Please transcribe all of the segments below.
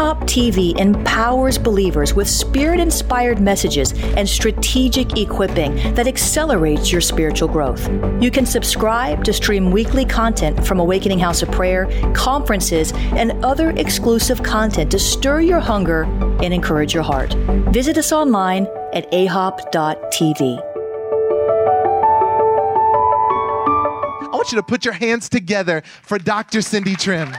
AHOP TV empowers believers with spirit inspired messages and strategic equipping that accelerates your spiritual growth. You can subscribe to stream weekly content from Awakening House of Prayer, conferences, and other exclusive content to stir your hunger and encourage your heart. Visit us online at ahop.tv. I want you to put your hands together for Dr. Cindy Trimm.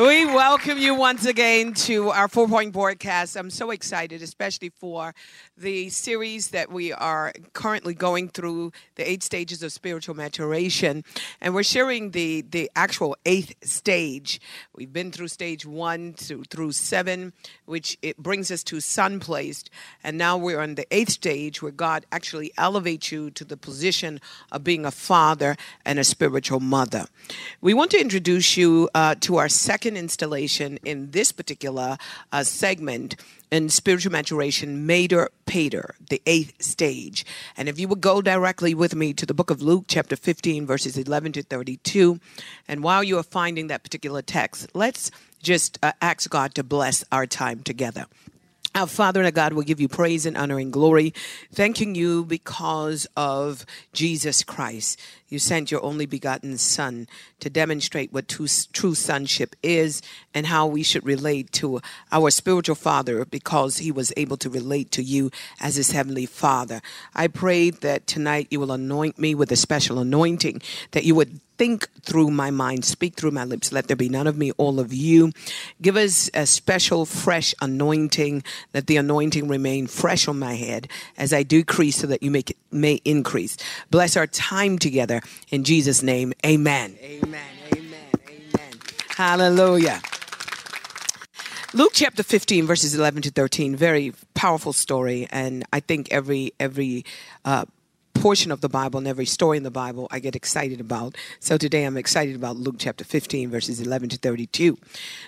We welcome you once again to our four point broadcast. I'm so excited, especially for the series that we are currently going through the eight stages of spiritual maturation. And we're sharing the, the actual eighth stage. We've been through stage one to, through seven, which it brings us to sun placed. And now we're on the eighth stage where God actually elevates you to the position of being a father and a spiritual mother. We want to introduce you uh, to our second installation in this particular uh, segment in spiritual maturation, Mater Pater, the eighth stage. And if you would go directly with me to the book of Luke, chapter 15, verses 11 to 32, and while you are finding that particular text, let's just uh, ask God to bless our time together. Our Father and our God will give you praise and honor and glory, thanking you because of Jesus Christ. You sent your only begotten Son to demonstrate what true, sonship is and how we should relate to our spiritual Father because he was able to relate to you as his heavenly Father. I pray that tonight you will anoint me with a special anointing, that you would think through my mind, speak through my lips. Let there be none of me, all of you. Give us a special, fresh anointing. Let the anointing remain fresh on my head as I decrease so that you make it, may increase. Bless our time together. In Jesus' name, amen. Amen. Amen. Amen. Hallelujah. Luke chapter 15 verses 11 to 13 very powerful story and I think every every uh, portion of the Bible and every story in the Bible I get excited about. So today I'm excited about Luke chapter 15, verses 11 to 32.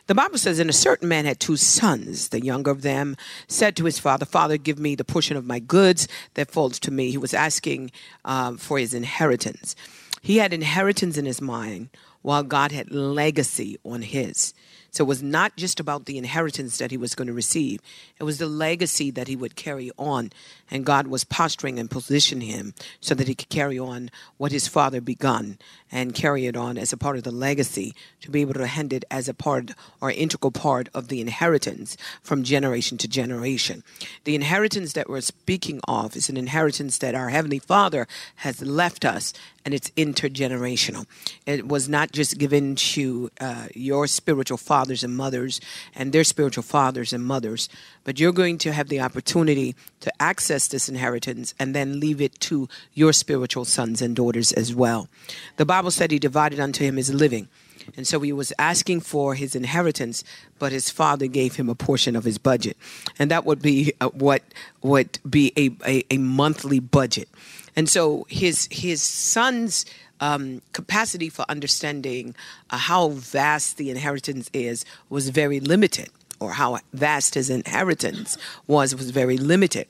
The Bible says, And a certain man had two sons. The younger of them said to his father, Father, give me the portion of my goods that falls to me. He was asking um, for his inheritance. He had inheritance in his mind while God had legacy on his. So it was not just about the inheritance that he was going to receive, it was the legacy that he would carry on. And God was posturing and positioning him so that he could carry on what his father begun and carry it on as a part of the legacy to be able to hand it as a part or integral part of the inheritance from generation to generation. The inheritance that we're speaking of is an inheritance that our Heavenly Father has left us and it's intergenerational. It was not just given to uh, your spiritual fathers and mothers and their spiritual fathers and mothers, but you're going to have the opportunity to access this inheritance and then leave it to your spiritual sons and daughters as well. The Bible said he divided unto him his living. And so he was asking for his inheritance, but his father gave him a portion of his budget. And that would be uh, what would be a, a, a, monthly budget. And so his, his son's um, capacity for understanding uh, how vast the inheritance is was very limited or how vast his inheritance was was very limited.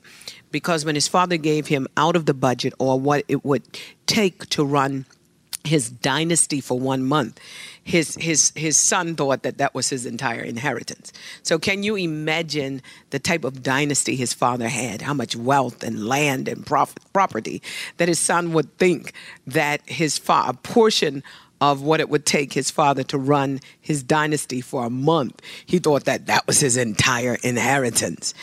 Because when his father gave him out of the budget or what it would take to run his dynasty for one month his his his son thought that that was his entire inheritance so can you imagine the type of dynasty his father had how much wealth and land and prof- property that his son would think that his fa- a portion of what it would take his father to run his dynasty for a month. He thought that that was his entire inheritance.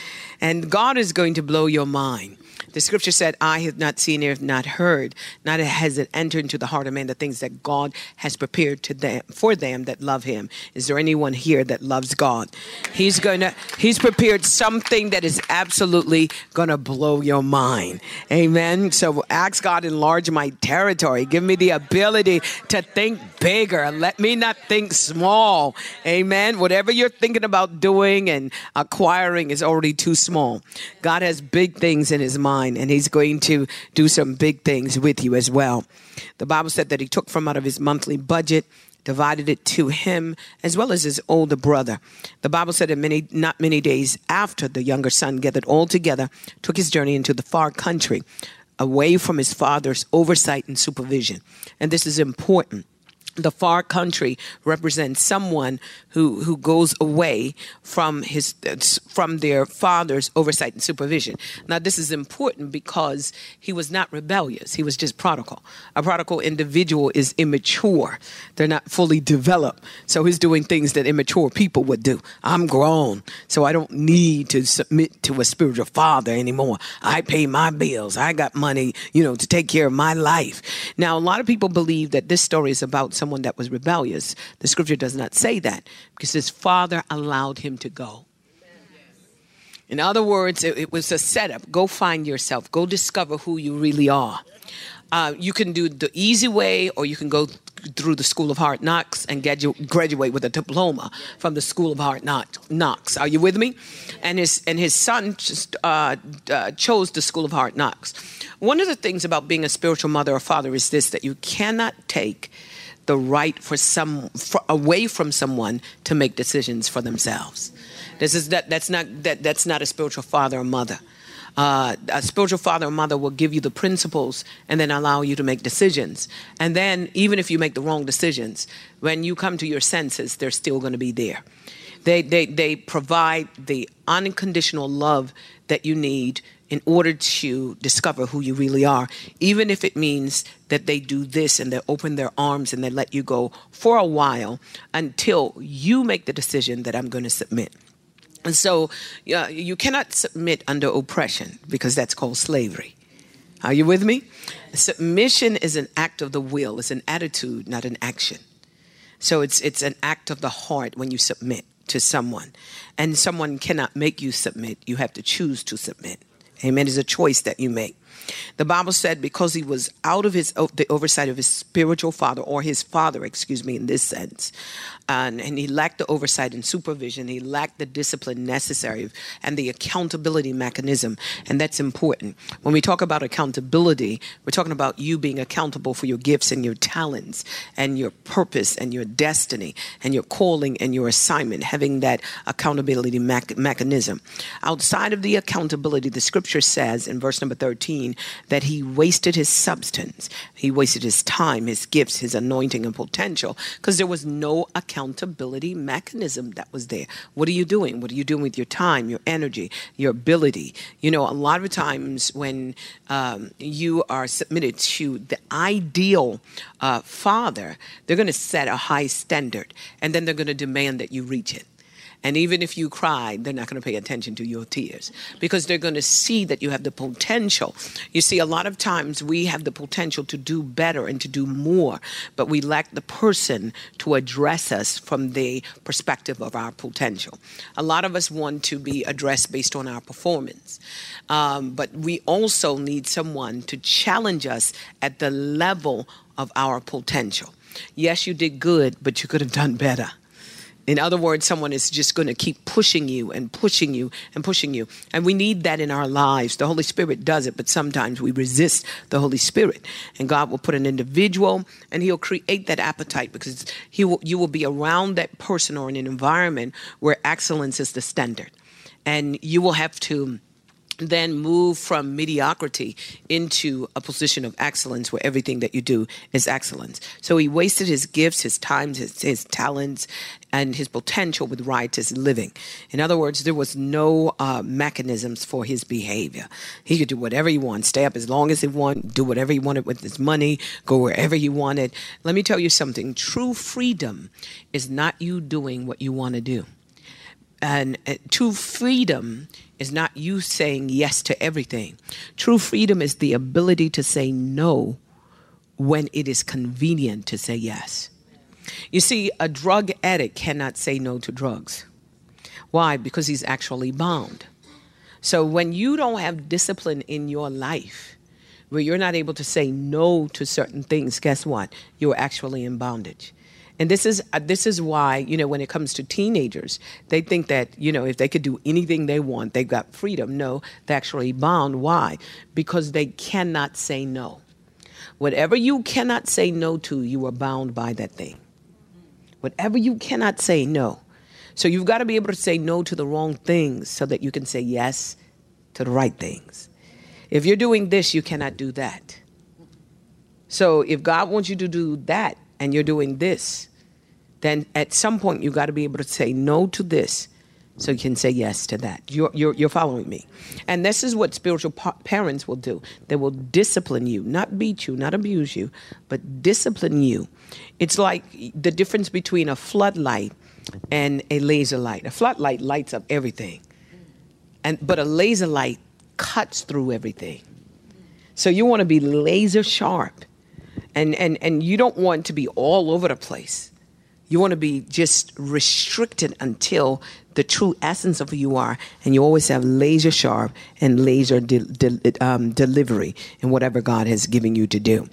And God is going to blow your mind The scripture said, I have not seen, have not heard, not has it entered into the heart of man the things that God has prepared to them for them that love him. Is there anyone here that loves God? He's gonna he's prepared something that is absolutely gonna blow your mind. Amen. So ask God enlarge my territory. Give me the ability to think bigger. Let me not think small. Amen. Whatever you're thinking about doing and acquiring is already too small. God has big things in his mind and he's going to do some big things with you as well. The Bible said that he took from out of his monthly budget divided it to him as well as his older brother. The Bible said that many not many days after the younger son gathered all together, took his journey into the far country, away from his father's oversight and supervision. And this is important the far country represents someone who, who goes away from his from their father's oversight and supervision. Now this is important because he was not rebellious. He was just prodigal. A prodigal individual is immature. They're not fully developed. So he's doing things that immature people would do. I'm grown, so I don't need to submit to a spiritual father anymore. I pay my bills. I got money, you know, to take care of my life. Now a lot of people believe that this story is about someone that was rebellious. The scripture does not say that because his father allowed him to go. In other words, it, it was a setup. Go find yourself. Go discover who you really are. Uh, you can do the easy way, or you can go through the School of Hard Knocks and gradu- graduate with a diploma from the School of Hard Knocks. Are you with me? And his and his son just, uh, uh, chose the School of Hard Knocks. One of the things about being a spiritual mother or father is this: that you cannot take the right for some for, away from someone to make decisions for themselves. This is that that's not that that's not a spiritual father or mother. Uh, a spiritual father or mother will give you the principles and then allow you to make decisions. And then, even if you make the wrong decisions, when you come to your senses, they're still going to be there. They, they, they provide the unconditional love that you need in order to discover who you really are, even if it means that they do this and they open their arms and they let you go for a while until you make the decision that I'm going to submit. And so uh, you cannot submit under oppression because that's called slavery. Are you with me? Submission is an act of the will, it's an attitude, not an action. So it's, it's an act of the heart when you submit to someone. And someone cannot make you submit, you have to choose to submit. Amen. It's a choice that you make. The Bible said because he was out of his the oversight of his spiritual father or his father, excuse me, in this sense, and, and he lacked the oversight and supervision. He lacked the discipline necessary and the accountability mechanism, and that's important. When we talk about accountability, we're talking about you being accountable for your gifts and your talents and your purpose and your destiny and your calling and your assignment, having that accountability me- mechanism. Outside of the accountability, the scripture says in verse number 13 that he wasted his substance, he wasted his time, his gifts, his anointing, and potential because there was no accountability mechanism that was there. What are you doing? What are you doing with your time, your energy, your ability? You know, a lot of times when um, you are submitted to the ideal uh, father, they're going to set a high standard and then they're going to demand that you reach it. And even if you cry, they're not going to pay attention to your tears because they're going to see that you have the potential. You see, a lot of times we have the potential to do better and to do more, but we lack the person to address us from the perspective of our potential. A lot of us want to be addressed based on our performance, um, but we also need someone to challenge us at the level of our potential. Yes, you did good, but you could have done better. In other words, someone is just going to keep pushing you and pushing you and pushing you. And we need that in our lives. The Holy Spirit does it, but sometimes we resist the Holy Spirit. And God will put an individual and He'll create that appetite because he will, you will be around that person or in an environment where excellence is the standard. And you will have to then move from mediocrity into a position of excellence where everything that you do is excellence. So he wasted his gifts, his times, his, his talents, and his potential with riotous living. In other words, there was no uh, mechanisms for his behavior. He could do whatever he wanted, stay up as long as he wanted, do whatever he wanted with his money, go wherever he wanted. Let me tell you something true freedom is not you doing what you want to do and uh, true freedom is not you saying yes to everything. True freedom is the ability to say no when it is convenient to say yes. You see, a drug addict cannot say no to drugs. Why? Because he's actually bound. So when you don't have discipline in your life, where you're not able to say no to certain things, guess what? You're actually in bondage. And this is uh, this is why you know when it comes to teenagers, they think that you know if they could do anything they want, they've got freedom. No, they're actually bound. Why? Because they cannot say no. Whatever you cannot say no to, you are bound by that thing. Whatever you cannot say no. So you've got to be able to say no to the wrong things so that you can say yes to the right things. If you're doing this, you cannot do that. So if God wants you to do that and you're doing this, then at some point you've got to be able to say no to this so you can say yes to that. You're, you're, you're following me. And this is what spiritual pa- parents will do. They will discipline you, not beat you, not abuse you, but discipline you. It's like the difference between a floodlight and a laser light. A floodlight lights up everything, and, but a laser light cuts through everything. So you want to be laser sharp. And, and, and you don't want to be all over the place you want to be just restricted until the true essence of who you are, and you always have laser sharp and laser de- de- um, delivery in whatever God has given you to do.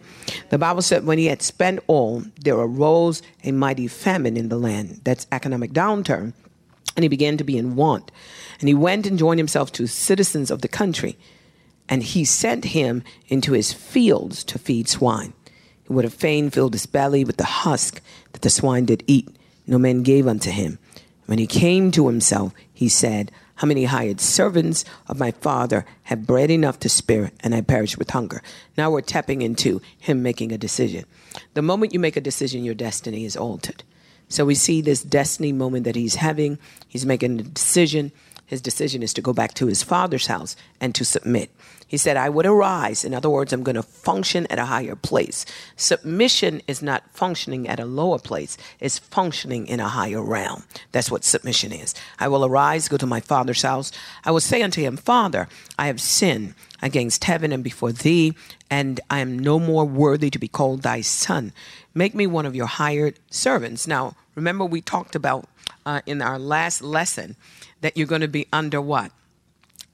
The Bible said, when he had spent all, there arose a mighty famine in the land. That's economic downturn. And he began to be in want. And he went and joined himself to citizens of the country. And he sent him into his fields to feed swine. He would have fain filled his belly with the husk that the swine did eat. No man gave unto him. When he came to himself, he said, How many hired servants of my father have bread enough to spare, and I perish with hunger? Now we're tapping into him making a decision. The moment you make a decision, your destiny is altered. So we see this destiny moment that he's having. He's making a decision. His decision is to go back to his father's house and to submit. He said, I would arise. In other words, I'm going to function at a higher place. Submission is not functioning at a lower place, it's functioning in a higher realm. That's what submission is. I will arise, go to my father's house. I will say unto him, Father, I have sinned against heaven and before thee, and I am no more worthy to be called thy son. Make me one of your hired servants. Now, remember, we talked about uh, in our last lesson that you're going to be under what?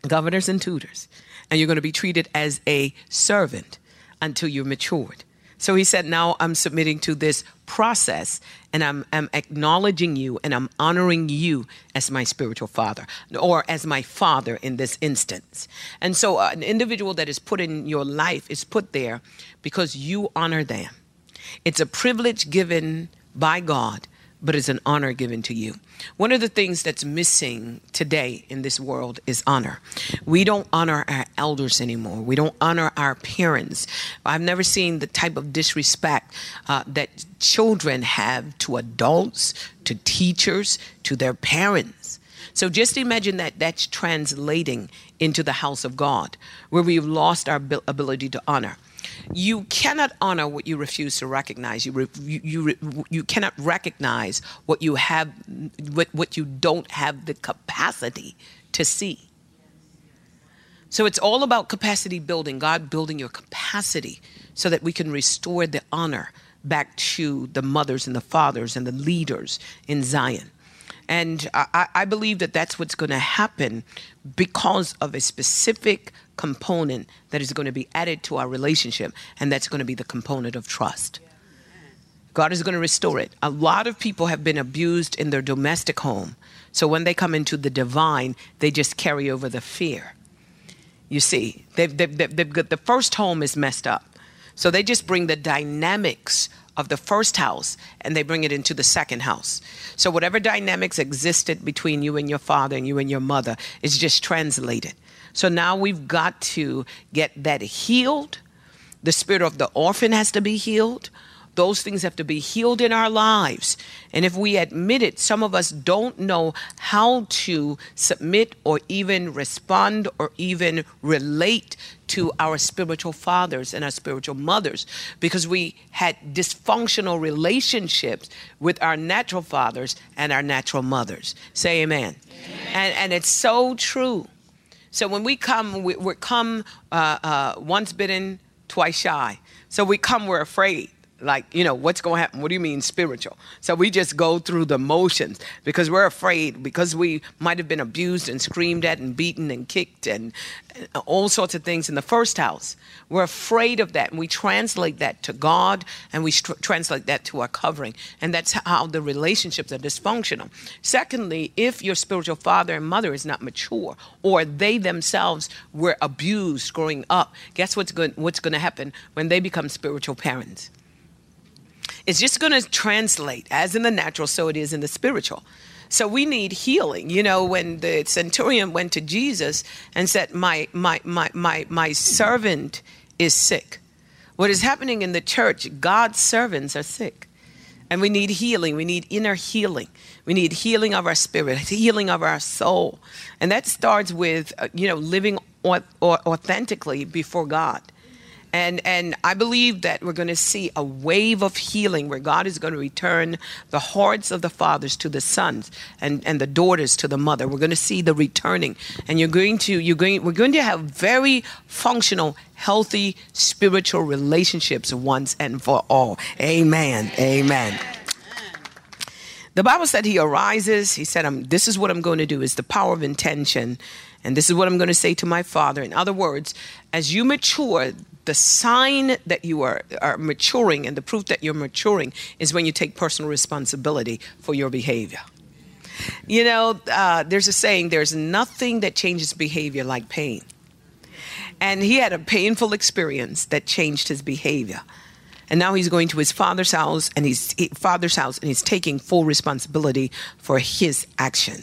Governors and tutors and you're going to be treated as a servant until you're matured. So he said, Now I'm submitting to this process and I'm, I'm, acknowledging you and I'm honoring you as my spiritual father or as my father in this instance. And so uh, an individual that is put in your life is put there because you honor them. It's a privilege given by God but it's an honor given to you. One of the things that's missing today in this world is honor. We don't honor our elders anymore. We don't honor our parents. I've never seen the type of disrespect uh, that children have to adults, to teachers, to their parents. So just imagine that that's translating into the house of God, where we've lost our ability to honor. You cannot honor what you refuse to recognize. You, re, you, you, you cannot recognize what you have, what, what you don't have the capacity to see. So it's all about capacity building, God building your capacity so that we can restore the honor back to the mothers and the fathers and the leaders in Zion. And I, I believe that that's what's going to happen because of a specific component that is going to be added to our relationship, and that's going to be the component of trust. God is going to restore it. A lot of people have been abused in their domestic home. So when they come into the divine, they just carry over the fear. You see, they've, they've, they've, got, the first home is messed up. So they just bring the dynamics of the first house and they bring it into the second house. So whatever dynamics existed between you and your father and you and your mother is just translated. So now we've got to get that healed. The spirit of the orphan has to be healed. Those things have to be healed in our lives. And if we admit it, some of us don't know how to submit or even respond or even relate to our spiritual fathers and our spiritual mothers because we had dysfunctional relationships with our natural fathers and our natural mothers. Say amen. amen. And, and it's so true. So when we come, we, we come uh, uh, once bitten, twice shy. So we come, we're afraid like you know what's going to happen? What do you mean spiritual? So we just go through the motions because we're afraid because we might have been abused and screamed at and beaten and kicked and uh, all sorts of things in the first house. We're afraid of that and we translate that to god and we tr- translate that to our covering. And that's how the relationships are dysfunctional. Secondly if your spiritual father and mother is not mature or they themselves were abused growing up guess what's going what's going to happen when they become spiritual parents it's just going to translate as in the natural, so it is in the spiritual. So we need healing. You know, when the centurion went to Jesus and said, My my my my my servant is sick. What is happening in the church, God's servants are sick. And we need healing. We need inner healing. We need healing of our spirit, healing of our soul. And that starts with, uh, you know, living authentically before God. And, and I believe that we're going to see a wave of healing where God is going to return the hearts of the fathers to the sons and, and the daughters to the mother. We're going to see the returning. And you're going to, you're going, we're going to have very functional, healthy spiritual relationships once and for all. Amen. Amen. The Bible said he arises. He said, I'm, This is what I'm going to do, is the power of intention. And this is what I'm going to say to my father. In other words, as you mature, the sign that you are, are maturing and the proof that you're maturing is when you take personal responsibility for your behavior. You know, uh, there's a saying there's nothing that changes behavior like pain. And he had a painful experience that changed his behavior. And now he's going to his father's house and he's father's house and he's taking full responsibility for his action.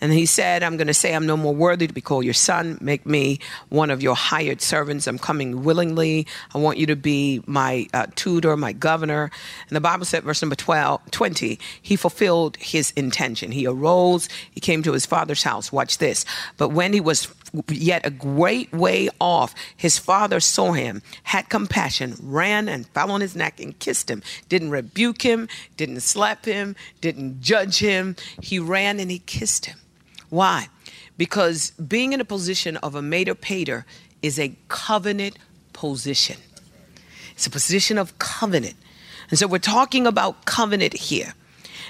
And he said, I'm going to say, I'm no more worthy to be called your son. Make me one of your hired servants. I'm coming willingly. I want you to be my uh, tutor, my governor. And the Bible said, verse number 12, 20, he fulfilled his intention. He arose, he came to his father's house. Watch this. But when he was yet a great way off, his father saw him, had compassion, ran and fell on his neck and kissed him. Didn't rebuke him, didn't slap him, didn't judge him. He ran and he kissed him. Why? Because being in a position of a mater pater is a covenant position. It's a position of covenant. And so we're talking about covenant here.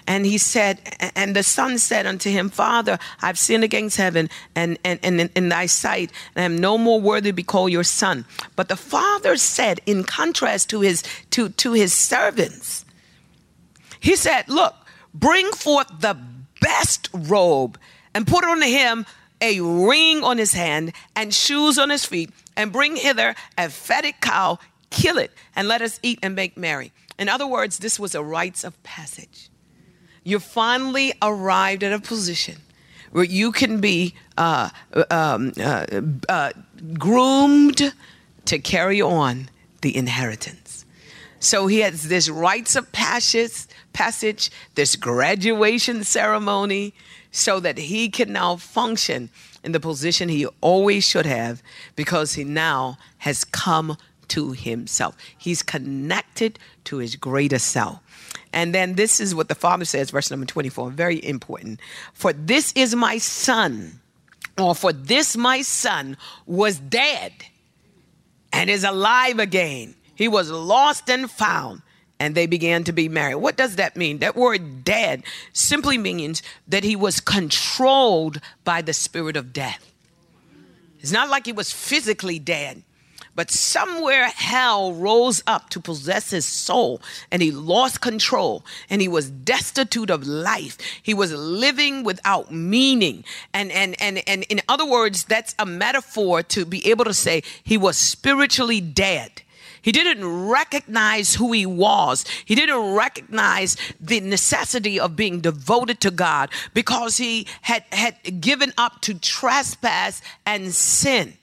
And he said, and the son said unto him, Father, I've sinned against heaven and, and, and in, in thy sight, and I am no more worthy to be called your son. But the father said, in contrast to his to, to his servants, he said, Look, bring forth the best robe and put on him a ring on his hand and shoes on his feet, and bring hither a fatted cow, kill it, and let us eat and make merry. In other words, this was a rites of passage. You finally arrived at a position where you can be uh, um, uh, uh, groomed to carry on the inheritance. So he has this rites of passage, passage, this graduation ceremony, so that he can now function in the position he always should have because he now has come to himself. He's connected to his greater self. And then this is what the Father says, verse number 24, very important. For this is my son, or for this my son was dead and is alive again. He was lost and found and they began to be married. What does that mean? That word dead simply means that he was controlled by the spirit of death. It's not like he was physically dead, but somewhere hell rose up to possess his soul and he lost control and he was destitute of life. He was living without meaning. And, and, and, and in other words, that's a metaphor to be able to say he was spiritually dead. He didn't recognize who he was. He didn't recognize the necessity of being devoted to God because he had, had given up to trespass and sin.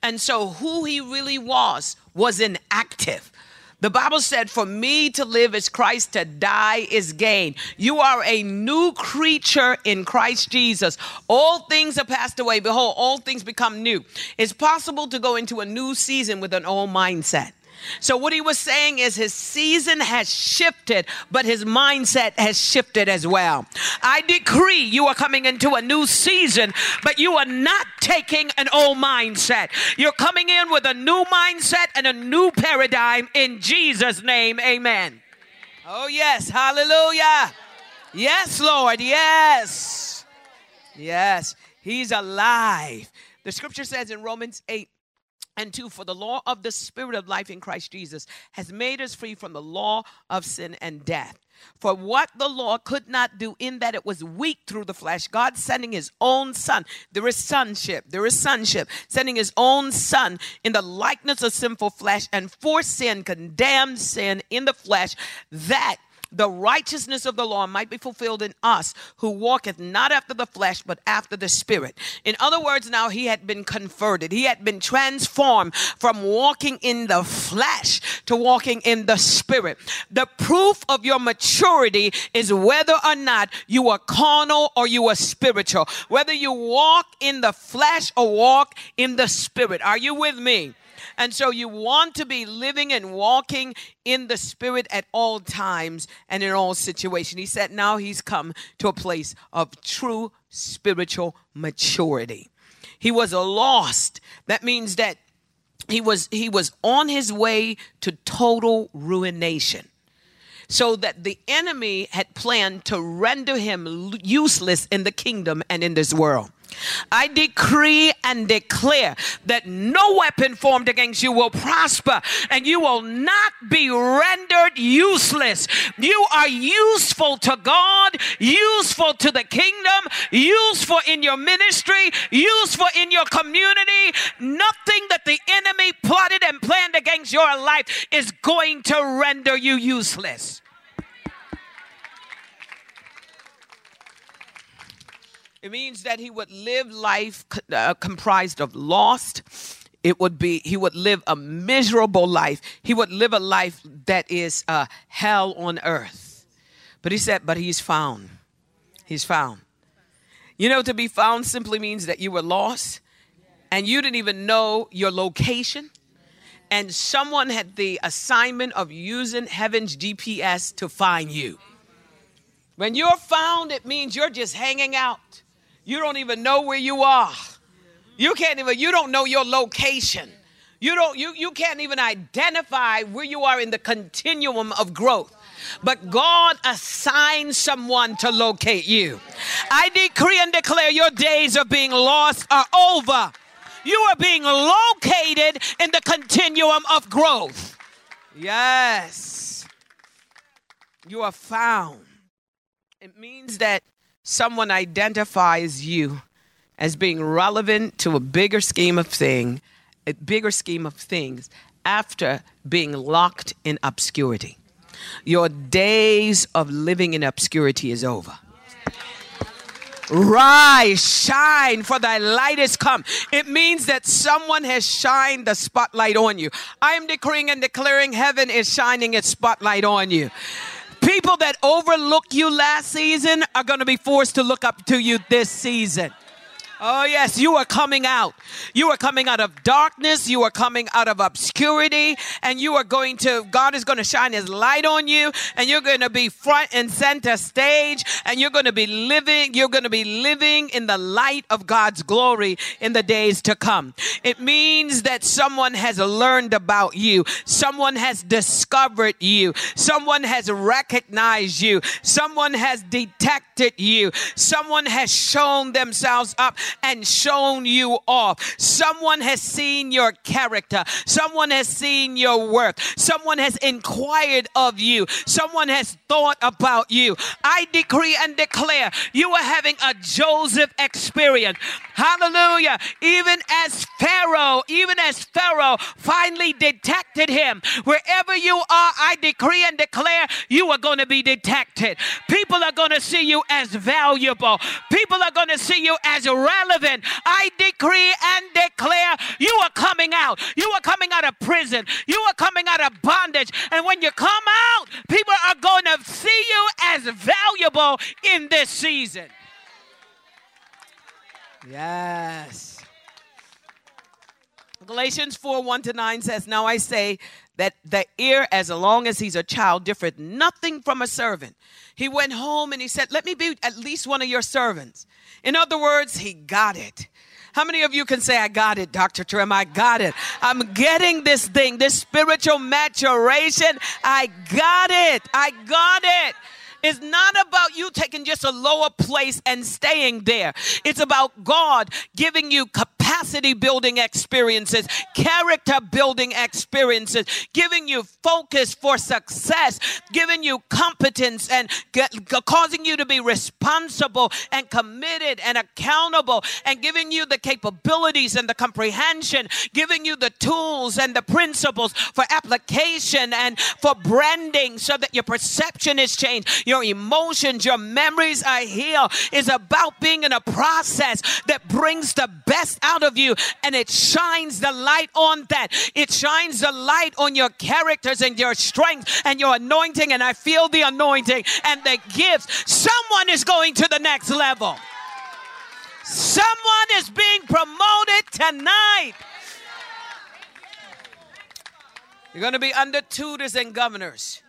And so who he really was was inactive. The Bible said, For me to live is Christ, to die is gain. You are a new creature in Christ Jesus. All things are passed away. Behold, all things become new. It's possible to go into a new season with an old mindset. So, what he was saying is his season has shifted, but his mindset has shifted as well. I decree you are coming into a new season, but you are not taking an old mindset. You're coming in with a new mindset and a new paradigm in Jesus' name. Amen. Oh, yes. Hallelujah. Yes, Lord. Yes. Yes. He's alive. The scripture says in Romans 8 and two, for the law of the Spirit of life in Christ Jesus has made us free from the law of sin and death. For what the law could not do, in that it was weak through the flesh, God sending his own son. There is sonship. There is sonship. Sending his own son in the likeness of sinful flesh, and for sin, condemned sin in the flesh, that the righteousness of the law might be fulfilled in us who walketh not after the flesh but after the spirit. In other words now he had been converted. He had been transformed from walking in the flesh to walking in the spirit. The proof of your maturity is whether or not you are carnal or you are spiritual. Whether you walk in the flesh or walk in the spirit. Are you with me and so you want to be living and walking in the spirit at all times and in all situations. He said now he's come to a place of true spiritual maturity. He was a lost. That means that he was he was on his way to total ruination so that the enemy had planned to render him useless in the kingdom and in this world. I decree and declare that no weapon formed against you will prosper and you will not be rendered useless. You are useful to God, useful to the kingdom, useful in your ministry, useful in your community. Nothing that the enemy plotted and planned against your life is going to render you useless. It means that he would live life uh, comprised of lost. It would be, he would live a miserable life. He would live a life that is uh, hell on earth. But he said, but he's found. He's found. You know, to be found simply means that you were lost and you didn't even know your location. And someone had the assignment of using heaven's GPS to find you. When you're found, it means you're just hanging out. You don't even know where you are. You can't even, you don't know your location. You don't, you, you can't even identify where you are in the continuum of growth. But God assigns someone to locate you. I decree and declare your days of being lost are over. You are being located in the continuum of growth. Yes. You are found. It means that someone identifies you as being relevant to a bigger scheme of thing, a bigger scheme of things after being locked in obscurity. Your days of living in obscurity is over. Rise, shine, for thy light is come. It means that someone has shined the spotlight on you. I am decreeing and declaring heaven is shining its spotlight on you. People that overlooked you last season are going to be forced to look up to you this season. Oh, yes, you are coming out. You are coming out of darkness. You are coming out of obscurity. And you are going to, God is going to shine his light on you. And you're going to be front and center stage. And you're going to be living, you're going to be living in the light of God's glory in the days to come. It means that someone has learned about you. Someone has discovered you. Someone has recognized you. Someone has detected you. Someone has shown themselves up and shown you off. Someone has seen your character. Someone has seen your work. Someone has inquired of you. Someone has thought about you. I decree and declare you are having a Joseph experience. Hallelujah. Even as Pharaoh, even as Pharaoh finally detected him, wherever you are, I decree and declare you are going to be detected. People are going to see you as valuable. People are going to see you as relevant relevant. I decree and declare you are coming out. You are coming out of prison. You are coming out of bondage. And when you come out, people are going to see you as valuable in this season. Yes. Galatians 4 1 to 9 says, Now I say that the ear, as long as he's a child, differeth nothing from a servant. He went home and he said, Let me be at least one of your servants. In other words, he got it. How many of you can say, I got it, Dr. Trimm? I got it. I'm getting this thing, this spiritual maturation. I got it. I got it. It's not about you taking just a lower place and staying there. It's about God giving you capacity building experiences, character building experiences, giving you focus for success, giving you competence and get, causing you to be responsible and committed and accountable and giving you the capabilities and the comprehension, giving you the tools and the principles for application and for branding so that your perception is changed your emotions, your memories are healed. It's about being in a process that brings the best out of you and it shines the light on that. It shines the light on your characters and your strength and your anointing. And I feel the anointing and the gifts. Someone is going to the next level. Someone is being promoted tonight. You're going to be under tutors and governors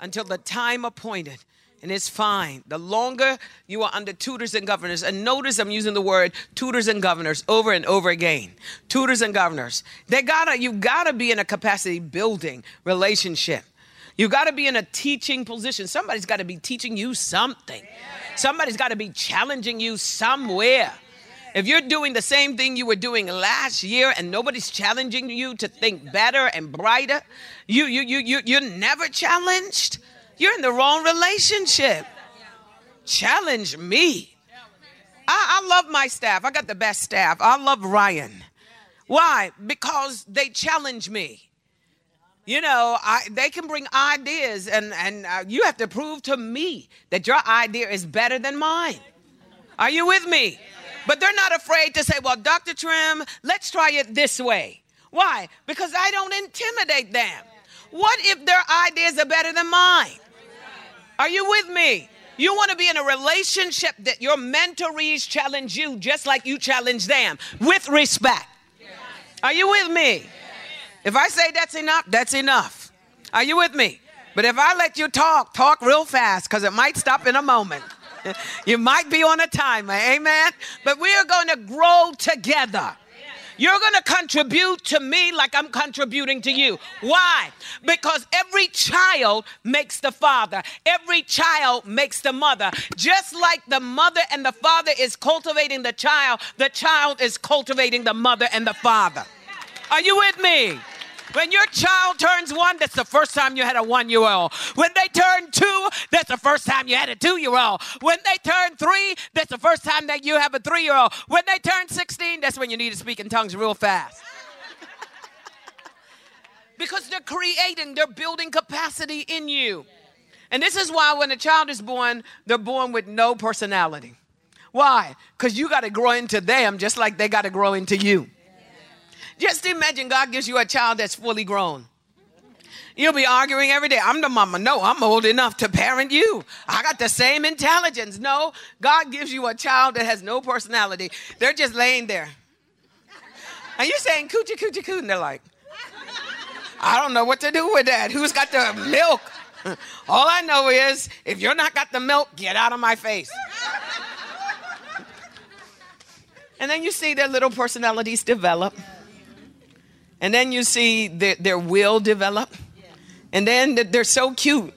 until the time appointed and it's fine. The longer you are under tutors and governors, and notice I'm using the word tutors and governors over and over again. Tutors and governors. They gotta, you gotta be in a capacity building relationship. You gotta be in a teaching position. Somebody's gotta be teaching you something. Somebody's gotta be challenging you somewhere. If you're doing the same thing you were doing last year and nobody's challenging you to think better and brighter, you you you you you're never challenged. You're in the wrong relationship. Challenge me. I, I love my staff. I got the best staff. I love Ryan. Why? Because they challenge me. You know, I, they can bring ideas, and, and uh, you have to prove to me that your idea is better than mine. Are you with me? But they're not afraid to say, well, Dr. Trimm, let's try it this way. Why? Because I don't intimidate them. What if their ideas are better than mine? Are you with me? You want to be in a relationship that your mentorees challenge you just like you challenge them with respect. Are you with me? If I say that's enough, that's enough. Are you with me? But if I let you talk, talk real fast because it might stop in a moment. you might be on a timer, amen? But we are going to grow together. You're going to contribute to me like I'm contributing to you. Why? Because every child makes the father, every child makes the mother. Just like the mother and the father is cultivating the child, the child is cultivating the mother and the father. Are you with me? When your child turns one, that's the first time you had a one year old. When they turn two, that's the first time you had a two year old. When they turn three, that's the first time that you have a three year old. When they turn 16, that's when you need to speak in tongues real fast. because they're creating, they're building capacity in you. And this is why when a child is born, they're born with no personality. Why? Because you got to grow into them just like they got to grow into you. Just imagine God gives you a child that's fully grown. You'll be arguing every day. I'm the mama. No, I'm old enough to parent you. I got the same intelligence. No, God gives you a child that has no personality. They're just laying there. And you're saying coochie coochie coo, and they're like, I don't know what to do with that. Who's got the milk? All I know is if you're not got the milk, get out of my face. And then you see their little personalities develop. And then you see their, their will develop. And then they're so cute.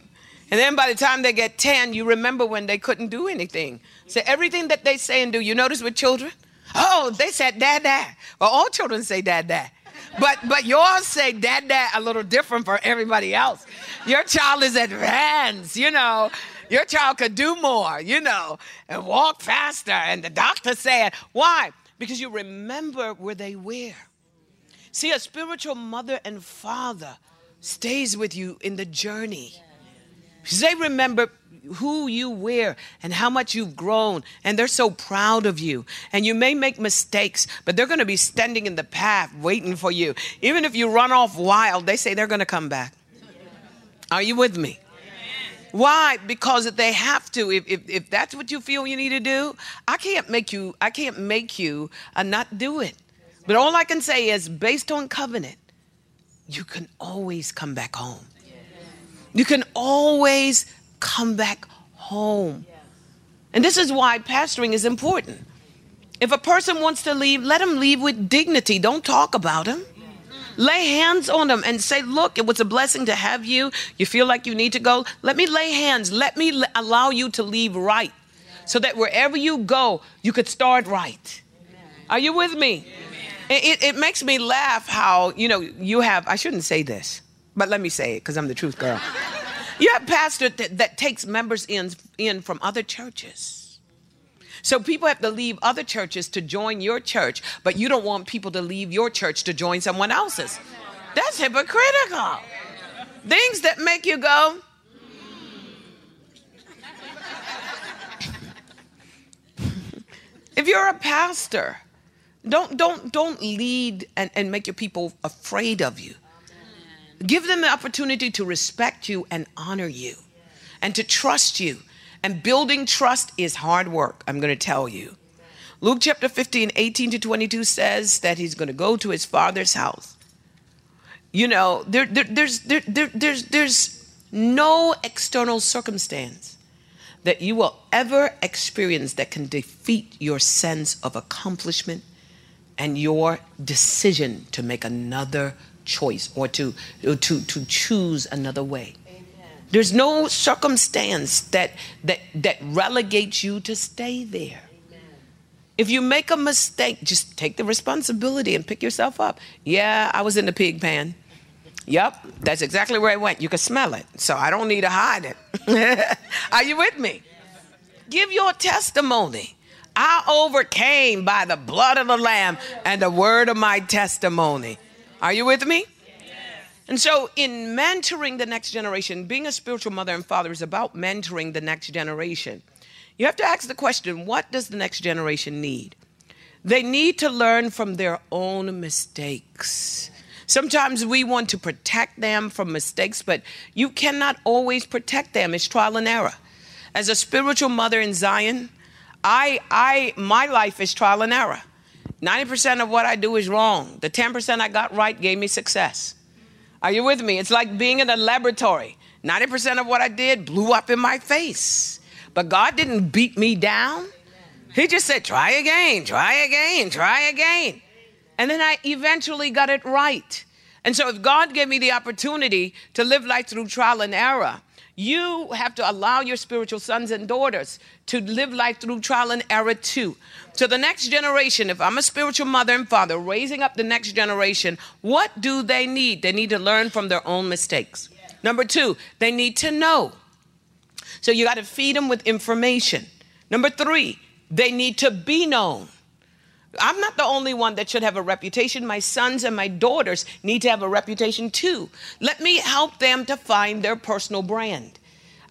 And then by the time they get 10, you remember when they couldn't do anything. So everything that they say and do, you notice with children? Oh, they said dad, dad. Well, all children say dad, dad. But but yours say dad, dad a little different for everybody else. Your child is advanced, you know. Your child could do more, you know, and walk faster. And the doctor said, why? Because you remember where they were. See, a spiritual mother and father stays with you in the journey. Because they remember who you were and how much you've grown and they're so proud of you. And you may make mistakes but they're going to be standing in the path waiting for you. Even if you run off wild they say they're going to come back. Are you with me? Why? Because they have to if, if, if that's what you feel you need to do i can't make you i can't make you uh, not do it but all i can say is based on covenant you can always come back home you can always come back home. And this is why pastoring is important. If a person wants to leave, let them leave with dignity. Don't talk about them. Lay hands on them and say, Look, it was a blessing to have you. You feel like you need to go. Let me lay hands. Let me allow you to leave right so that wherever you go, you could start right. Are you with me? It, it, makes me laugh how, you know, you have, I shouldn't say this, but let me say it because I'm the truth girl. You have pastor that, that takes members in, in from other churches. So people have to leave other churches to join your church, but you don't want people to leave your church to join someone else's. That's hypocritical. Things that make you go, if you're a pastor, don't don't don't lead and, and make your people afraid of you. Give them the opportunity to respect you and honor you and to trust you. And building trust is hard work, I'm going to tell you. Luke chapter 15, 18 to 22 says that he's going to go to his father's house. You know, there, there, there's, there, there, there's, there's no external circumstance that you will ever experience that can defeat your sense of accomplishment and your decision to make another choice or to, to, to choose another way. Amen. There's no circumstance that, that, that relegates you to stay there. Amen. If you make a mistake, just take the responsibility and pick yourself up. Yeah, I was in the pig pan. Yep, that's exactly where I went. You can smell it, so I don't need to hide it. Are you with me? Give your testimony. I overcame by the blood of the Lamb and the word of my testimony. Are you with me? And so, in mentoring the next generation, being a spiritual mother and father is about mentoring the next generation. You have to ask the question what does the next generation need? They need to learn from their own mistakes. Sometimes we want to protect them from mistakes, but you cannot always protect them. It's trial and error. As a spiritual mother in Zion, I, I, my life is trial and error. 90% of what I do is wrong. The 10% I got right gave me success. Are you with me? It's like being in a laboratory. 90% of what I did blew up in my face. But God didn't beat me down. He just said, try again, try again, try again. And then I eventually got it right. And so, if God gave me the opportunity to live life through trial and error, you have to allow your spiritual sons and daughters to live life through trial and error too. To the next generation, if I'm a spiritual mother and father raising up the next generation, what do they need? They need to learn from their own mistakes. Number two, they need to know. So you got to feed them with information. Number three, they need to be known. I'm not the only one that should have a reputation. My sons and my daughters need to have a reputation too. Let me help them to find their personal brand.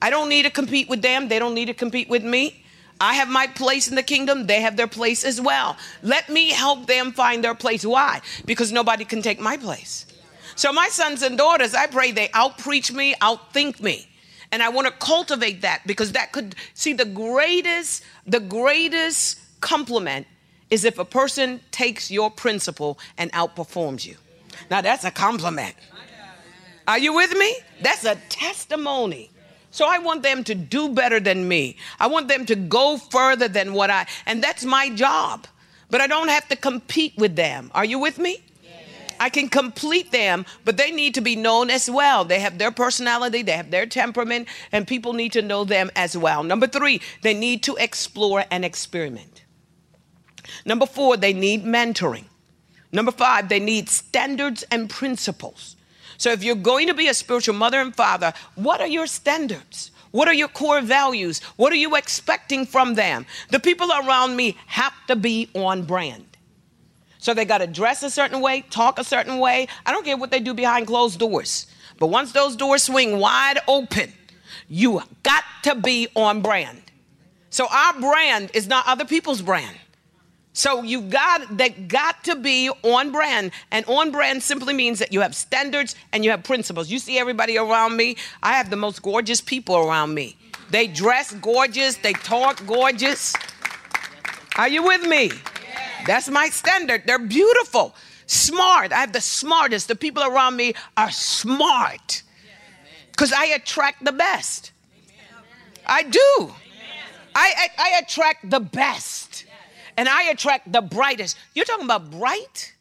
I don't need to compete with them, they don't need to compete with me. I have my place in the kingdom, they have their place as well. Let me help them find their place. Why? Because nobody can take my place. So, my sons and daughters, I pray they outpreach me, outthink me. And I want to cultivate that because that could see the greatest, the greatest compliment is if a person takes your principle and outperforms you. Now, that's a compliment. Are you with me? That's a testimony. So I want them to do better than me. I want them to go further than what I, and that's my job. But I don't have to compete with them. Are you with me? I can complete them, but they need to be known as well. They have their personality, they have their temperament, and people need to know them as well. Number three, they need to explore and experiment. Number four, they need mentoring. Number five, they need standards and principles. So if you're going to be a spiritual mother and father, what are your standards? What are your core values? What are you expecting from them? The people around me have to be on brand. So they got to dress a certain way, talk a certain way. I don't care what they do behind closed doors. But once those doors swing wide open, You got to be on brand. So our brand is not other people's brand. So you got that got to be on brand. And on brand simply means that you have standards and you have principles. You see everybody around me, I have the most gorgeous people around me. They dress gorgeous, they talk gorgeous. Are you with me? That's my standard. They're beautiful, smart. I have the smartest. The people around me are smart because I attract the best. I do. I, I, I attract the best and I attract the brightest. You're talking about bright?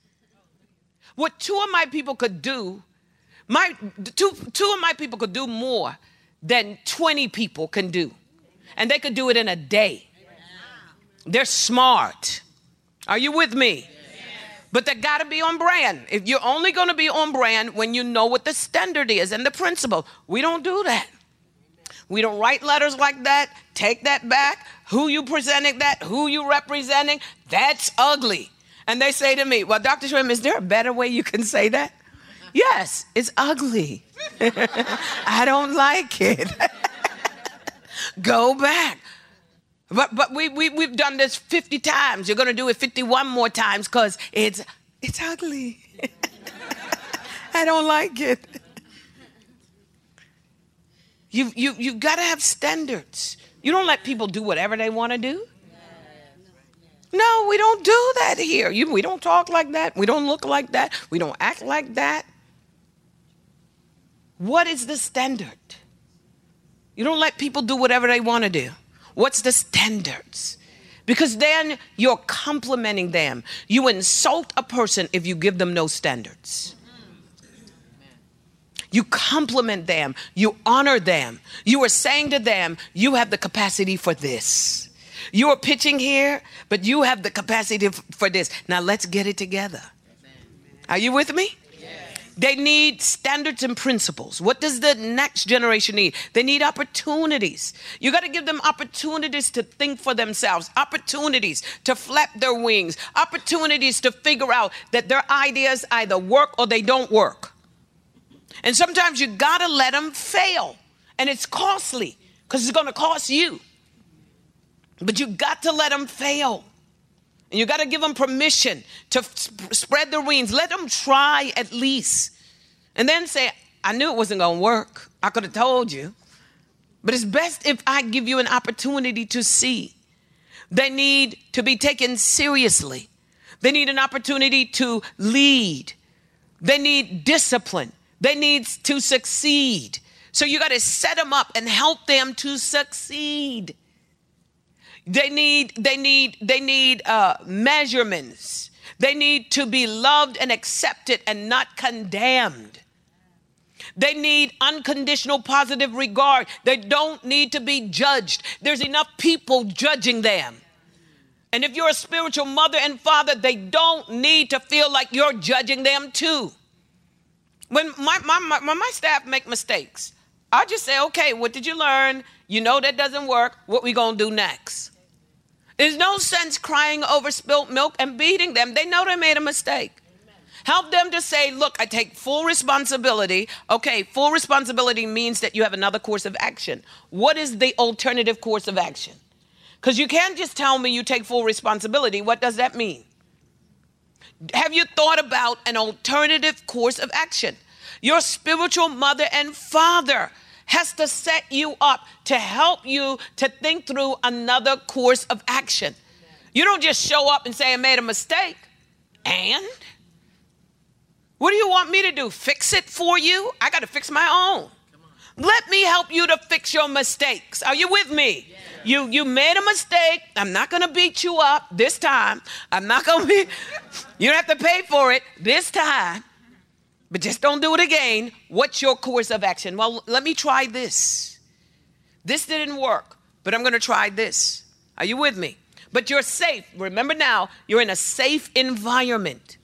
What two of my people could do, my two, two of my people could do more than 20 people can do. And they could do it in a day. They're smart. Are you with me? But they got to be on brand. If you're only going to be on brand when you know what the standard is and the principle, we don't do that. We don't write letters like that. Take that back who you presenting that, who you representing, that's ugly. And they say to me, Well, Dr. Trimm, is there a better way you can say that? Yes, it's ugly. I don't like it. Go back. But but we, we we've done this 50 times. You're gonna do it 51 more times because it's it's ugly. I don't like it. You you you've got to have standards. You don't let people do whatever they want to do. No, we don't do that here. You, we don't talk like that. We don't look like that. We don't act like that. What is the standard? You don't let people do whatever they want to do. What's the standards? Because then you're complimenting them. You insult a person if you give them no standards. You compliment them. You honor them. You are saying to them, you have the capacity for this. You are pitching here, but you have the capacity for this. Now let's get it together. Are you with me? They need standards and principles. What does the next generation need? They need opportunities. You got to give them opportunities to think for themselves, opportunities to flap their wings, opportunities to figure out that their ideas either work or they don't work. And sometimes you gotta let them fail. And it's costly because it's gonna cost you. But you got to let them fail. And you got to give them permission to sp- spread their wings. Let them try at least. And then say, I knew it wasn't going to work. I could have told you. But it's best if I give you an opportunity to see. They need to be taken seriously. They need an opportunity to lead. They need discipline. They need to succeed. So you got to set them up and help them to succeed. They need they need they need uh, measurements. They need to be loved and accepted and not condemned. They need unconditional positive regard. They don't need to be judged. There's enough people judging them. And if you're a spiritual mother and father, they don't need to feel like you're judging them too. When my, my, my, my staff make mistakes, I just say, okay, what did you learn? You know that doesn't work. What we gonna do next? There's no sense crying over spilt milk and beating them. They know they made a mistake. Help them to say, look, I take full responsibility. Okay, full responsibility means that you have another course of action. What is the alternative course of action? Because you can't just tell me you take full responsibility. What does that mean? Have you thought about an alternative course of action? Your spiritual mother and father has to set you up to help you to think through another course of action. You don't just show up and say, I made a mistake. And what do you want me to do? Fix it for you? I got to fix my own. Let me help you to fix your mistakes. Are you with me? Yeah. You you made a mistake. I'm not going to beat you up this time. I'm not going to be You don't have to pay for it this time. But just don't do it again. What's your course of action? Well, let me try this. This didn't work, but I'm going to try this. Are you with me? But you're safe. Remember now, you're in a safe environment.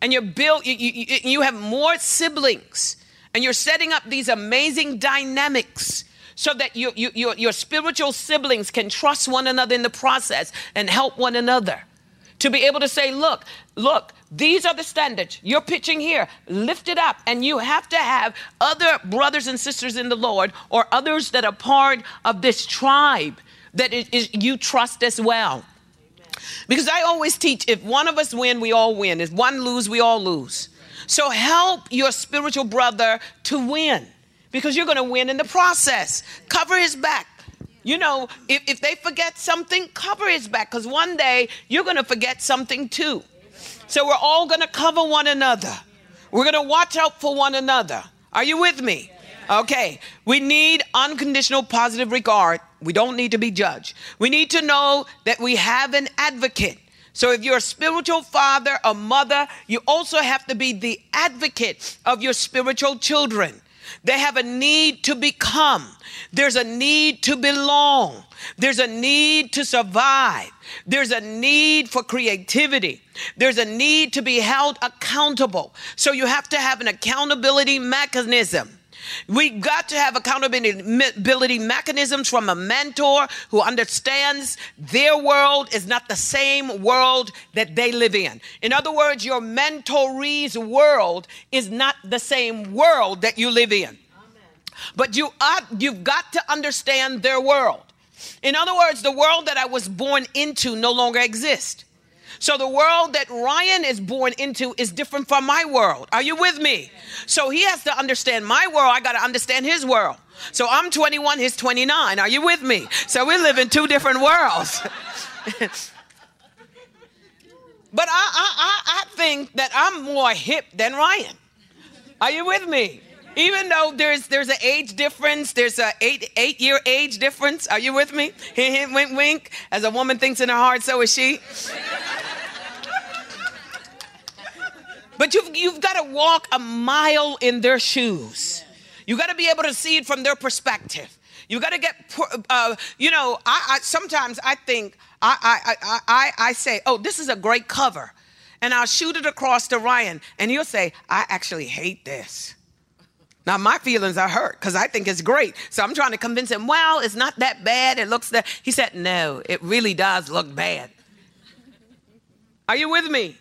And you're built you, you, you have more siblings and you're setting up these amazing dynamics so that you, you, your, your spiritual siblings can trust one another in the process and help one another to be able to say, look, look, these are the standards. You're pitching here. Lift it up. And you have to have other brothers and sisters in the Lord or others that are part of this tribe that you trust as well. Because I always teach if one of us win, we all win. If one lose, we all lose. So help your spiritual brother to win because you're going to win in the process. Cover his back. You know, if, if they forget something, cover his back because one day you're going to forget something too. So we're all going to cover one another. We're going to watch out for one another. Are you with me? Okay. We need unconditional positive regard. We don't need to be judged. We need to know that we have an advocate. So if you're a spiritual father or mother, you also have to be the advocate of your spiritual children. They have a need to become. There's a need to belong. There's a need to survive. There's a need for creativity. There's a need to be held accountable. So you have to have an accountability mechanism. We got to have accountability mechanisms from a mentor who understands their world is not the same world that they live in. In other words, your mentoree's world is not the same world that you live in. But you are, you've got to understand their world. In other words, the world that I was born into no longer exists. So the world that Ryan is born into is different from my world. Are you with me? So he has to understand my world. I got to understand his world. So I'm 21, he's 29. Are you with me? So we live in two different worlds. but I, I, I think that I'm more hip than Ryan. Are you with me? Even though there's there's an age difference, there's a eight eight year age difference. Are you with me? Hint, hint, wink, wink. As a woman thinks in her heart, so is she. But you've, you've got to walk a mile in their shoes. You've got to be able to see it from their perspective. You've got to get, uh, you know, I, I, sometimes I think, I, I, I, I say, oh, this is a great cover. And I'll shoot it across to Ryan, and he'll say, I actually hate this. Now my feelings are hurt because I think it's great. So I'm trying to convince him, well, it's not that bad. It looks that. He said, no, it really does look bad. Are you with me?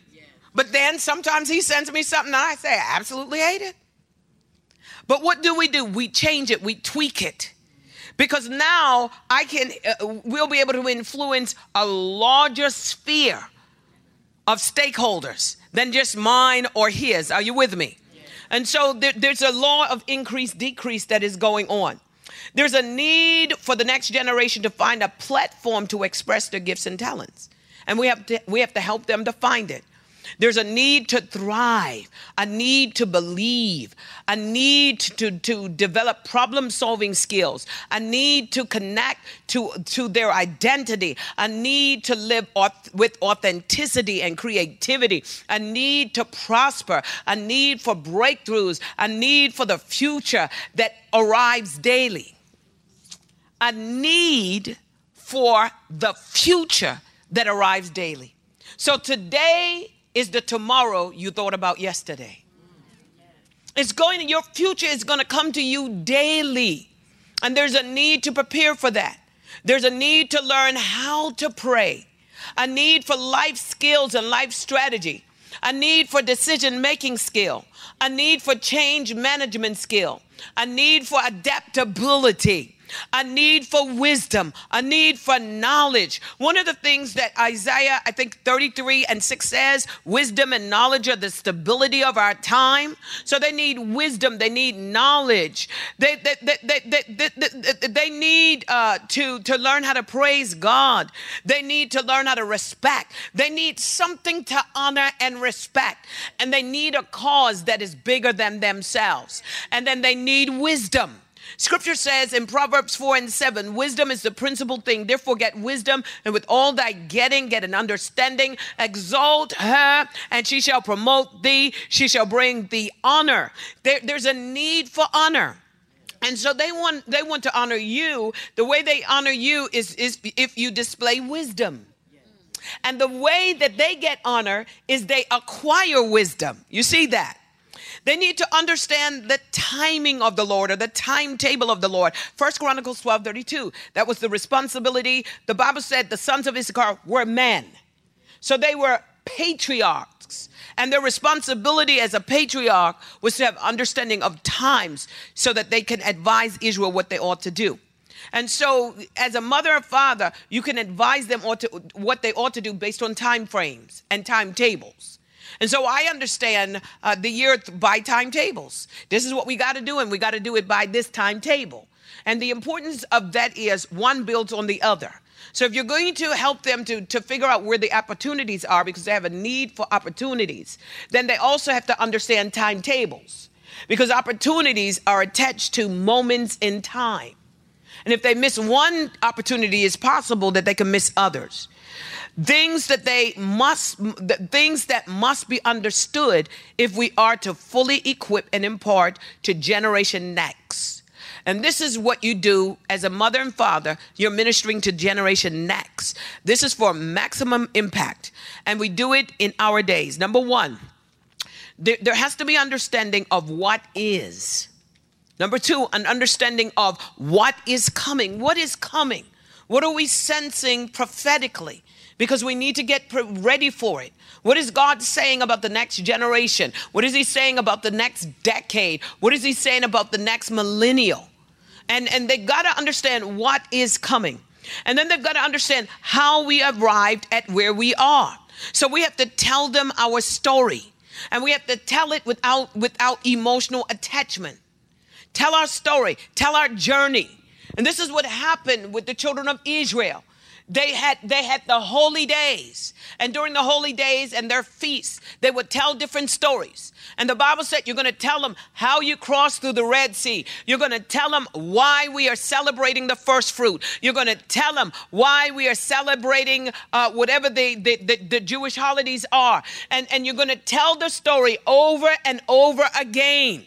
But then sometimes he sends me something and I say, I absolutely hate it. But what do we do? We change it, we tweak it. Because now I can, uh, we'll be able to influence a larger sphere of stakeholders than just mine or his. Are you with me? And so there, there's a law of increase decrease that is going on. There's a need for the next generation to find a platform to express their gifts and talents. And we have to, we have to help them to find it. There's a need to thrive, a need to believe, a need to, to develop problem solving skills, a need to connect to, to their identity, a need to live with authenticity and creativity, a need to prosper, a need for breakthroughs, a need for the future that arrives daily, a need for the future that arrives daily. So today is the tomorrow you thought about yesterday. It's going, your future is going to come to you daily. And there's a need to prepare for that. There's a need to learn how to pray, a need for life skills and life strategy, a need for decision making skill, a need for change management skill, a need for adaptability, a need for wisdom, a need for knowledge. One of the things that Isaiah, I think 33 and 6 says, wisdom and knowledge are the stability of our time. So they need wisdom, they need knowledge, they, they, they, they, they, they need uh, to, to learn how to praise God, they need to learn how to respect, they need something to honor and respect, and they need a cause that is bigger than themselves. And then they need wisdom. Scripture says in Proverbs 4 and 7, wisdom is the principal thing. Therefore, get wisdom, and with all thy getting, get an understanding. Exalt her, and she shall promote thee. She shall bring thee honor. There, there's a need for honor. And so they want they want to honor you. The way they honor you is, is if you display wisdom. And the way that they get honor is they acquire wisdom. You see that? They need to understand the timing of the Lord or the timetable of the Lord. First Chronicles 12 32. That was the responsibility. The Bible said the sons of Issachar were men. So they were patriarchs. And their responsibility as a patriarch was to have understanding of times so that they can advise Israel what they ought to do. And so, as a mother or father, you can advise them to, what they ought to do based on time frames and timetables. And so I understand uh, the year by timetables. This is what we got to do, and we got to do it by this timetable. And the importance of that is one builds on the other. So if you're going to help them to, to figure out where the opportunities are because they have a need for opportunities, then they also have to understand timetables because opportunities are attached to moments in time. And if they miss one opportunity, it's possible that they can miss others. Things that they must, things that must be understood if we are to fully equip and impart to generation next. And this is what you do as a mother and father. You're ministering to generation next. This is for maximum impact. And we do it in our days. Number one, there, there has to be understanding of what is. Number two, an understanding of what is coming. What is coming? What are we sensing prophetically? Because we need to get ready for it. What is God saying about the next generation? What is He saying about the next decade? What is He saying about the next millennial? And, and they got to understand what is coming. And then they've got to understand how we arrived at where we are. So we have to tell them our story. And we have to tell it without, without emotional attachment. Tell our story, tell our journey. And this is what happened with the children of Israel. They had they had the holy days. And during the holy days and their feasts, they would tell different stories. And the Bible said you're going to tell them how you crossed through the Red Sea. You're going to tell them why we are celebrating the first fruit. You're going to tell them why we are celebrating uh, whatever the, the, the, the Jewish holidays are. And, and you're going to tell the story over and over again.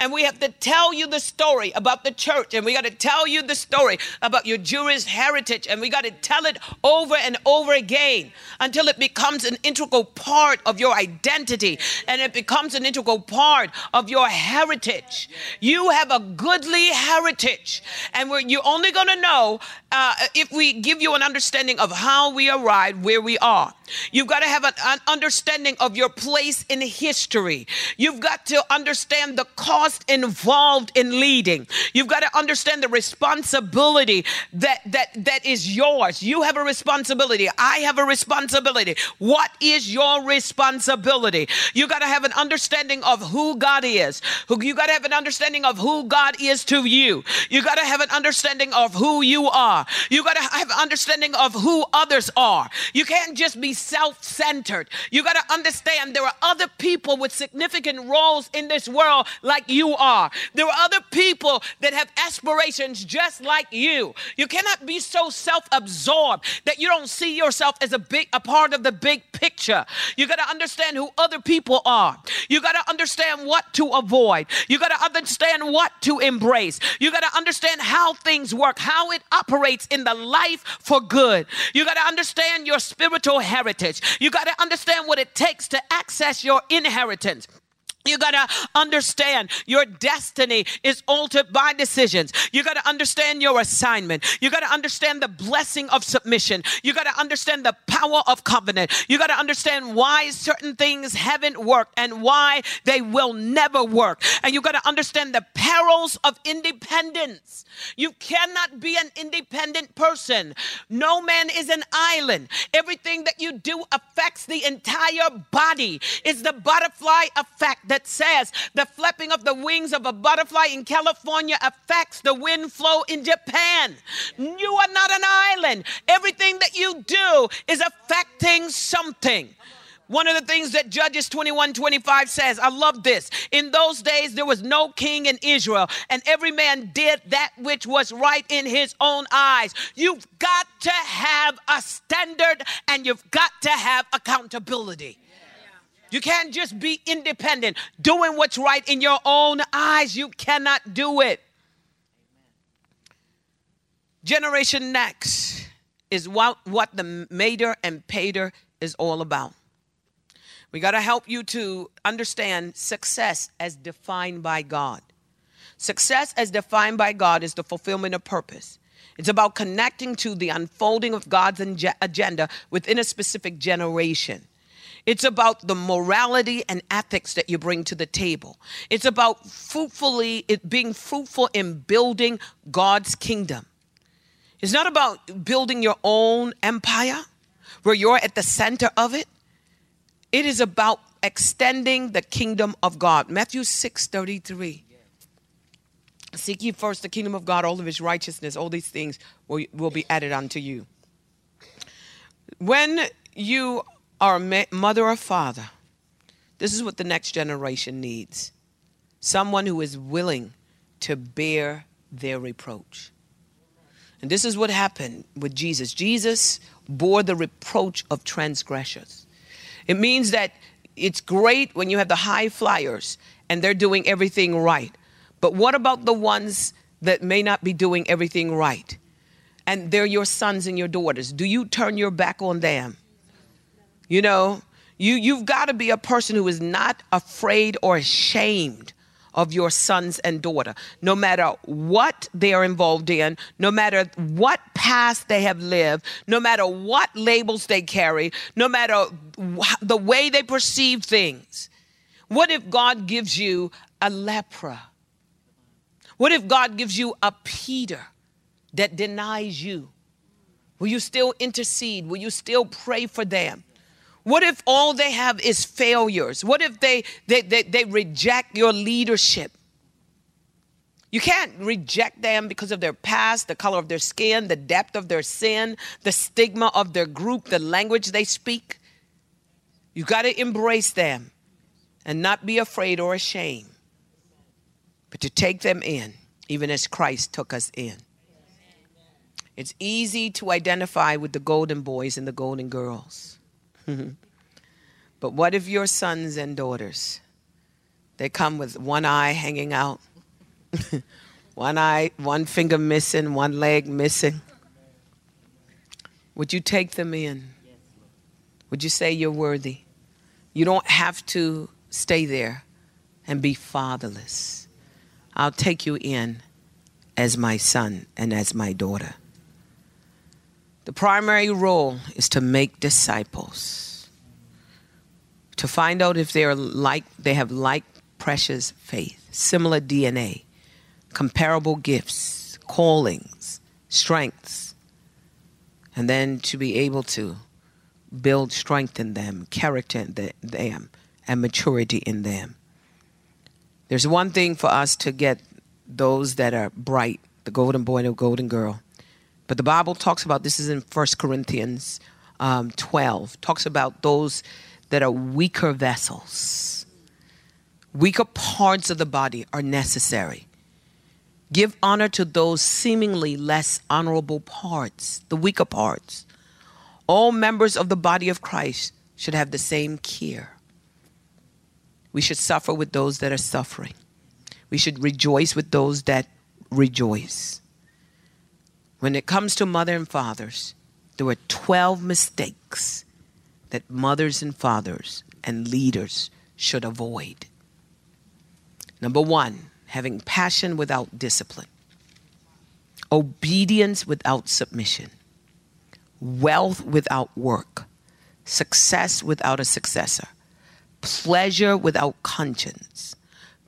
And we have to tell you the story about the church. And we got to tell you the story about your Jewish heritage. And we got to tell it over and over again until it becomes an integral part of your identity and it becomes an integral part of your heritage. You have a goodly heritage. And you're only going to know uh, if we give you an understanding of how we arrived where we are. You've got to have an, an understanding of your place in history. You've got to understand the cost involved in leading. You've got to understand the responsibility that that that is yours. You have a responsibility. I have a responsibility. What is your responsibility? You got to have an understanding of who God is. You got to have an understanding of who God is to you. You got to have an understanding of who you are. You got to have an understanding of who others are. You can't just be self centered. You got to understand there are other people with significant roles in this world like you are. There are other people that have aspirations just like you. You cannot be so self absorbed that you don't see yourself as a big a part of the big picture. You got to understand who other people are. You got to understand what to avoid. You got to understand what to embrace. You got to understand how things work, how it operates in the life for good. You got to understand your spiritual heritage. You got to understand what it takes to access your inheritance. You got to understand your destiny is altered by decisions. You got to understand your assignment. You got to understand the blessing of submission. You got to understand the power of covenant. You got to understand why certain things haven't worked and why they will never work. And you got to understand the perils of independence. You cannot be an independent person. No man is an island. Everything that you do affects the entire body. It's the butterfly effect that says the flapping of the wings of a butterfly in California affects the wind flow in Japan. You are not an island. Everything that you do is affecting something. One of the things that Judges 21 25 says, I love this. In those days, there was no king in Israel, and every man did that which was right in his own eyes. You've got to have a standard and you've got to have accountability. You can't just be independent, doing what's right in your own eyes. You cannot do it. Generation Next is what, what the Mater and Pater is all about. We got to help you to understand success as defined by God. Success as defined by God is the fulfillment of purpose. It's about connecting to the unfolding of God's agenda within a specific generation. It's about the morality and ethics that you bring to the table. It's about fruitfully it being fruitful in building God's kingdom. It's not about building your own empire where you're at the center of it. It is about extending the kingdom of God. Matthew 6 33. Seek ye first the kingdom of God, all of his righteousness, all these things will, will be added unto you. When you are a mother or father, this is what the next generation needs someone who is willing to bear their reproach. And this is what happened with Jesus. Jesus bore the reproach of transgressors. It means that it's great when you have the high flyers and they're doing everything right. But what about the ones that may not be doing everything right? And they're your sons and your daughters. Do you turn your back on them? You know, you, you've got to be a person who is not afraid or ashamed of your sons and daughter, no matter what they are involved in, no matter what past they have lived, no matter what labels they carry, no matter the way they perceive things. What if God gives you a leper? What if God gives you a Peter that denies you? Will you still intercede? Will you still pray for them? What if all they have is failures? What if they, they, they, they reject your leadership? You can't reject them because of their past, the color of their skin, the depth of their sin, the stigma of their group, the language they speak. You got to embrace them and not be afraid or ashamed, but to take them in, even as Christ took us in. It's easy to identify with the golden boys and the golden girls. Mm-hmm. but what if your sons and daughters, they come with one eye hanging out, one eye, one finger missing, one leg missing? Would you take them in? Would you say you're worthy? You don't have to stay there and be fatherless. I'll take you in as my son and as my daughter. The primary role is to make disciples, to find out if they are like they have like precious faith, similar DNA, comparable gifts, callings, strengths, and then to be able to build strength in them, character in them, and maturity in them. There's one thing for us to get those that are bright, the golden boy and the golden girl, but the Bible talks about this is in 1 Corinthians um, 12, talks about those that are weaker vessels. Weaker parts of the body are necessary. Give honor to those seemingly less honorable parts, the weaker parts. All members of the body of Christ should have the same care. We should suffer with those that are suffering. We should rejoice with those that rejoice. When it comes to mother and fathers, there were 12 mistakes that mothers and fathers and leaders should avoid. Number one, having passion without discipline, obedience without submission, wealth without work, success without a successor, pleasure without conscience,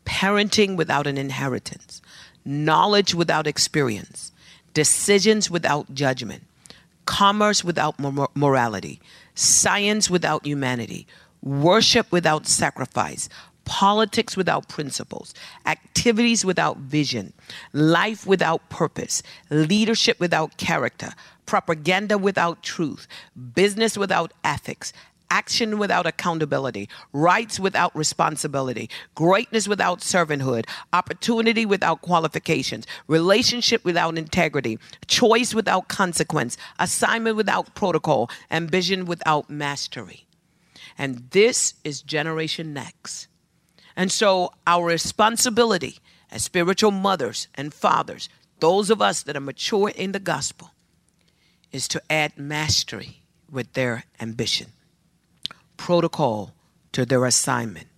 parenting without an inheritance, knowledge without experience, decisions without judgment, commerce without morality, science without humanity, worship without sacrifice, politics without principles, activities without vision, life without purpose, leadership without character, propaganda without truth, business without ethics, action without accountability, rights without responsibility, greatness without servanthood, opportunity without qualifications, relationship without integrity, choice without consequence, assignment without protocol, ambition without mastery. And this is Generation Next. And so, our responsibility as spiritual mothers and fathers, those of us that are mature in the gospel, is to add mastery with their ambition protocol to their assignment,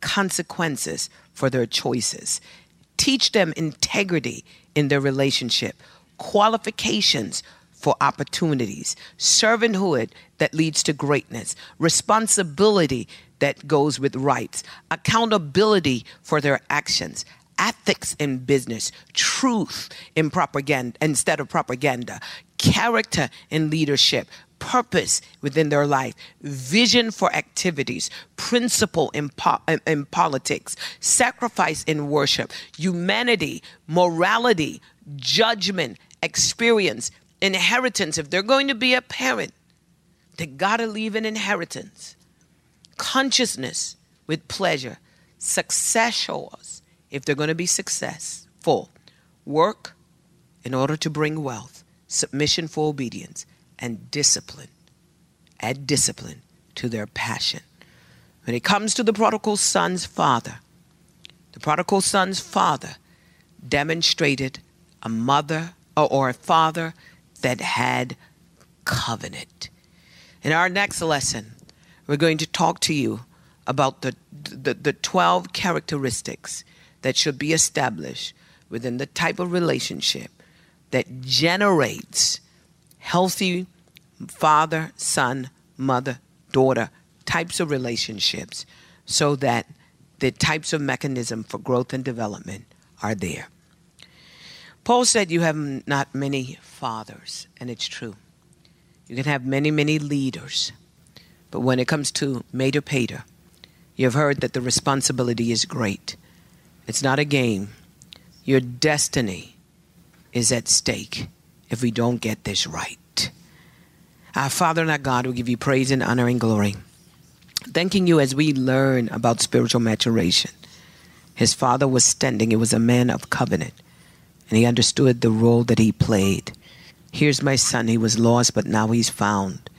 consequences for their choices. Teach them integrity in their relationship, qualifications for opportunities, servanthood that leads to greatness, responsibility that goes with rights, accountability for their actions, ethics in business, truth in propaganda instead of propaganda, character in leadership, purpose within their life, vision for activities, principle in, po- in politics, sacrifice in worship, humanity, morality, judgment, experience, inheritance. If they're going to be a parent, they got to leave an inheritance. Consciousness with pleasure, successors, if they're going to be successful, work in order to bring wealth, submission for obedience, and discipline. Add discipline to their passion. When it comes to the prodigal son's father, the prodigal son's father demonstrated a mother uh, or a father that had covenant. In our next lesson, we're going to talk to you about the, the, the 12 characteristics that should be established within the type of relationship that generates healthy father, son, mother, daughter types of relationships so that the types of mechanism for growth and development are there. Paul said, You have not many fathers, and it's true. You can have many, many leaders, but when it comes to Mater Pater, you've heard that the responsibility is great. It's not a game. Your destiny is at stake if we don't get this right. Our Father and our God will give you praise and honor and glory. Thanking you as we learn about spiritual maturation. His father was standing, it was a man of covenant, and he understood the role that he played. Here's my son, he was lost, but now he's found.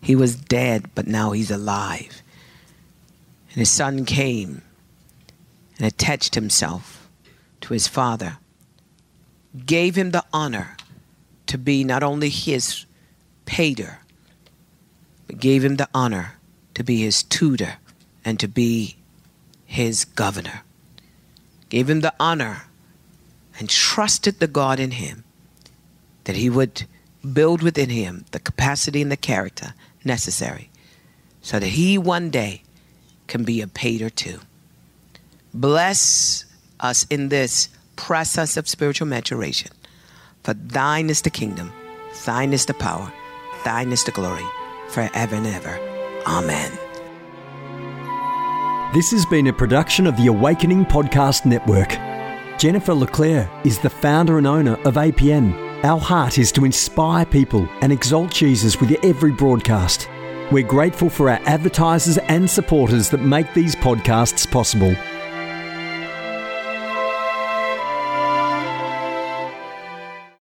He was dead, but now he's alive. And his son came and attached himself to his father, gave him the honor to be not only his pater, but gave him the honor to be his tutor and to be his governor. Gave him the honor and trusted the God in him that he would build within him the capacity and the character necessary so that he one day can be a pater too. Bless us in this process of spiritual maturation. For thine is the kingdom, thine is the power, thine is the glory, forever and ever. Amen. This has been a production of the Awakening Podcast Network. Jennifer LeClaire is the founder and owner of APN. Our heart is to inspire people and exalt Jesus with every broadcast. We're grateful for our advertisers and supporters that make these podcasts possible.